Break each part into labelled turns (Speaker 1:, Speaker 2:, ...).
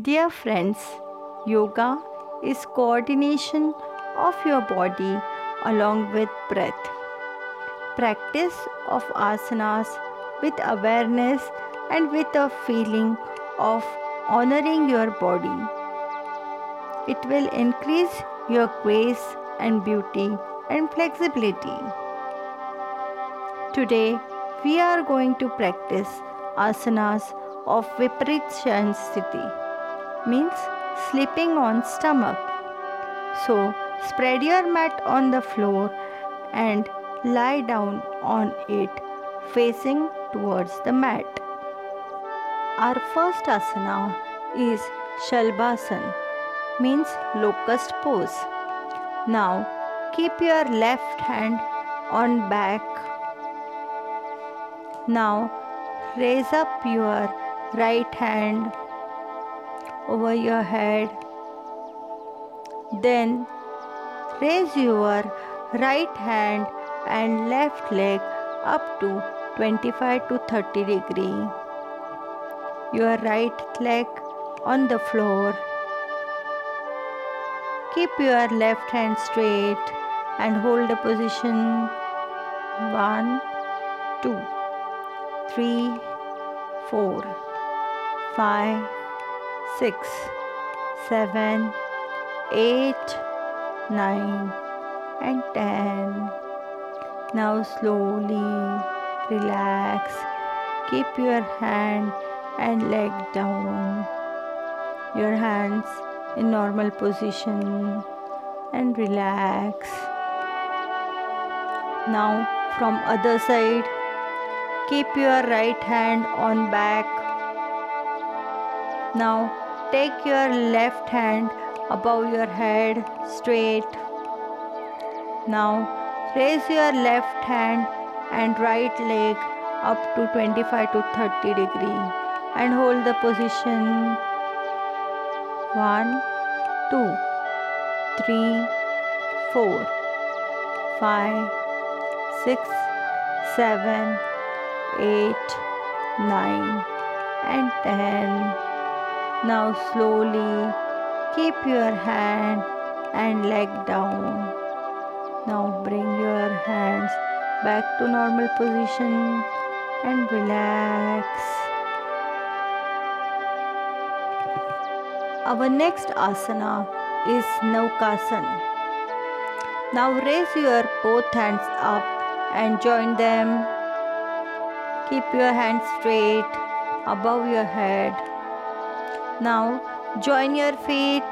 Speaker 1: Dear friends, yoga is coordination of your body along with breath. Practice of asanas with awareness and with a feeling of honoring your body. It will increase your grace and beauty and flexibility. Today, we are going to practice asanas of Viparit Sthiti, means sleeping on stomach. So, spread your mat on the floor and lie down on it facing towards the mat. Our first asana is Shalbhasan, means locust pose. Now keep your left hand on back. Now raise up your right hand over your head. Then raise your right hand and left leg up to 25 to 30 degree. Your right leg on the floor Keep your left hand straight and hold the position. One, two, three, four, five, six, seven, eight, nine, and ten. Now slowly relax. Keep your hand and leg down. Your hands in normal position and relax. Now from other side keep your right hand on back. Now take your left hand above your head straight. Now raise your left hand and right leg up to 25 to 30 degree and hold the position one, two, three, four, five, six, seven, eight, nine, and ten. Now slowly keep your hand and leg down. Now bring your hands back to normal position and relax. Our next asana is Naukasan. Now raise your both hands up and join them. Keep your hands straight above your head. Now join your feet.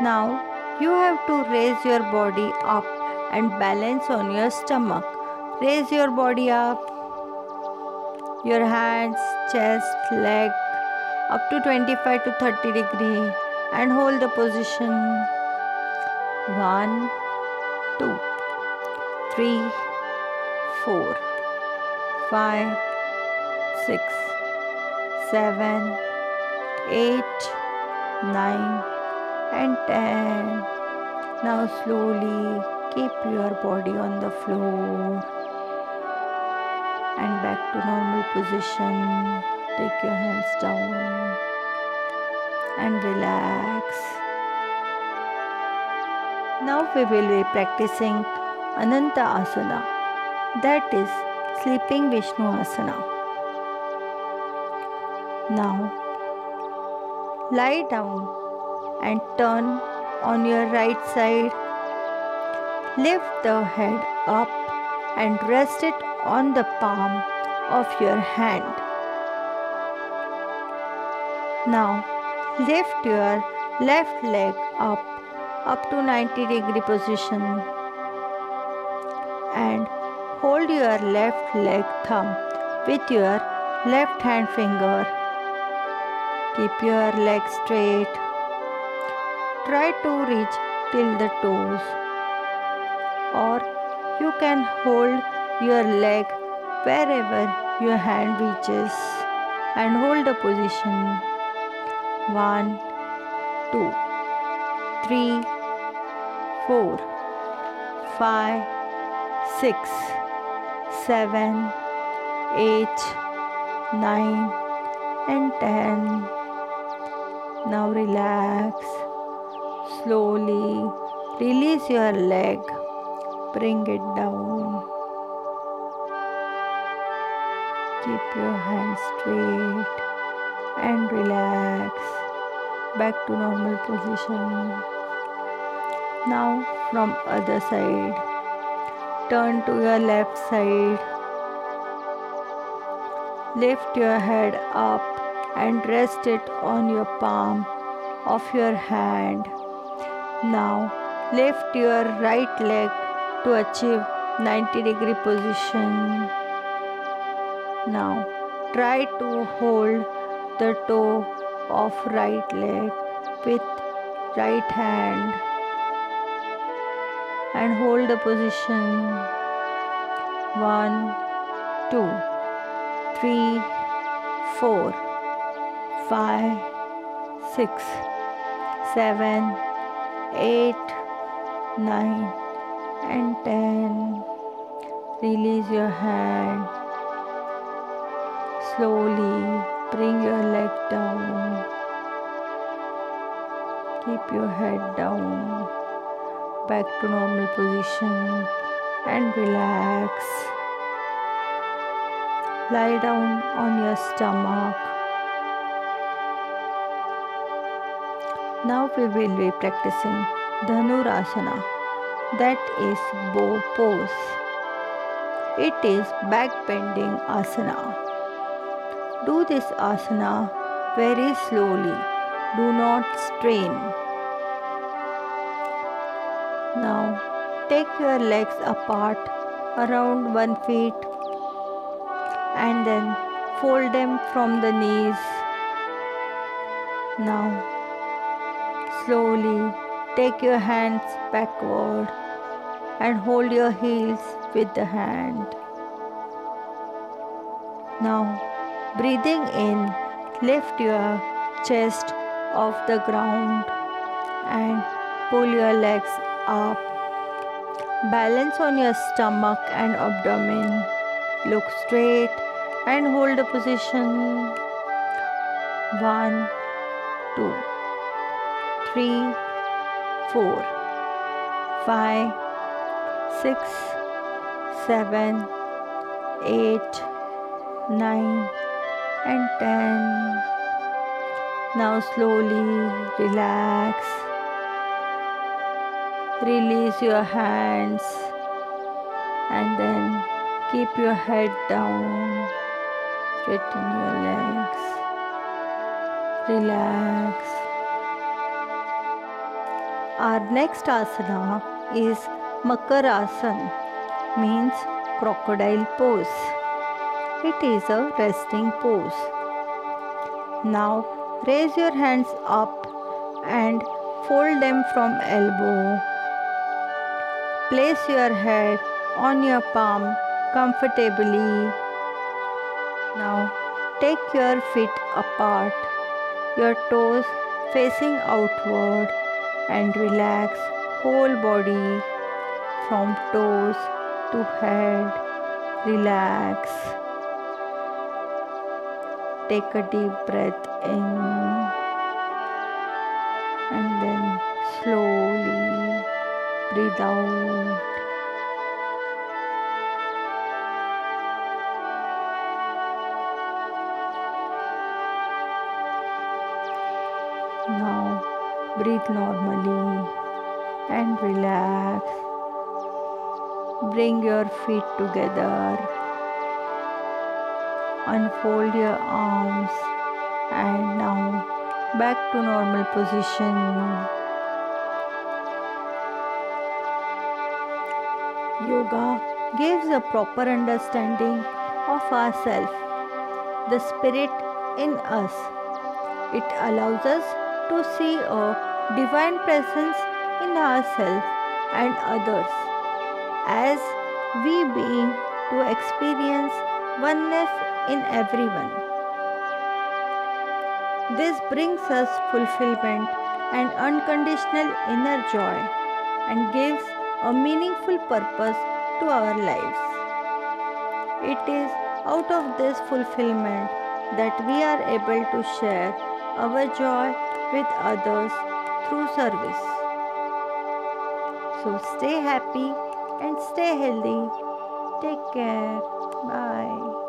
Speaker 1: Now you have to raise your body up and balance on your stomach. Raise your body up. Your hands, chest, leg, up to 25 to 30 degree and hold the position 1 2 3 4 5 6 7 8 9 and 10 now slowly keep your body on the floor and back to normal position Take your hands down and relax. Now we will be practicing Ananta Asana, that is sleeping Vishnu Asana. Now lie down and turn on your right side. Lift the head up and rest it on the palm of your hand. Now lift your left leg up up to 90 degree position and hold your left leg thumb with your left hand finger. Keep your leg straight. Try to reach till the toes or you can hold your leg wherever your hand reaches and hold the position one, two, three, four, five, six, seven, eight, nine, and ten. Now relax. Slowly release your leg. Bring it down. Keep your hands straight and relax. Back to normal position. Now from other side. Turn to your left side. Lift your head up and rest it on your palm of your hand. Now lift your right leg to achieve 90 degree position. Now try to hold the toe of right leg with right hand and hold the position. One, two, three, four five, six, seven, eight, nine, and ten. Release your hand. Slowly bring your leg down. Keep your head down. Back to normal position and relax. Lie down on your stomach Now we will be practicing Dhanurasana that is bow pose. It is back bending asana. Do this asana very slowly. Do not strain. Now take your legs apart around 1 feet and then fold them from the knees. Now Slowly take your hands backward and hold your heels with the hand. Now, breathing in, lift your chest off the ground and pull your legs up. Balance on your stomach and abdomen. Look straight and hold the position. One, two three, four, five, six, seven, eight, nine, and ten. Now slowly relax. Release your hands and then keep your head down. Straighten your legs. Relax. Our next asana is Makarasana, means crocodile pose. It is a resting pose. Now raise your hands up and fold them from elbow. Place your head on your palm comfortably. Now take your feet apart, your toes facing outward and relax whole body from toes to head. Relax. Take a deep breath in and then slowly breathe out. Now Breathe normally and relax. Bring your feet together. Unfold your arms and now back to normal position. Yoga gives a proper understanding of ourselves, the spirit in us. It allows us to see a divine presence in ourselves and others as we being to experience oneness in everyone. This brings us fulfillment and unconditional inner joy and gives a meaningful purpose to our lives. It is out of this fulfillment that we are able to share our joy with others through service. So stay happy and stay healthy. Take care. Bye.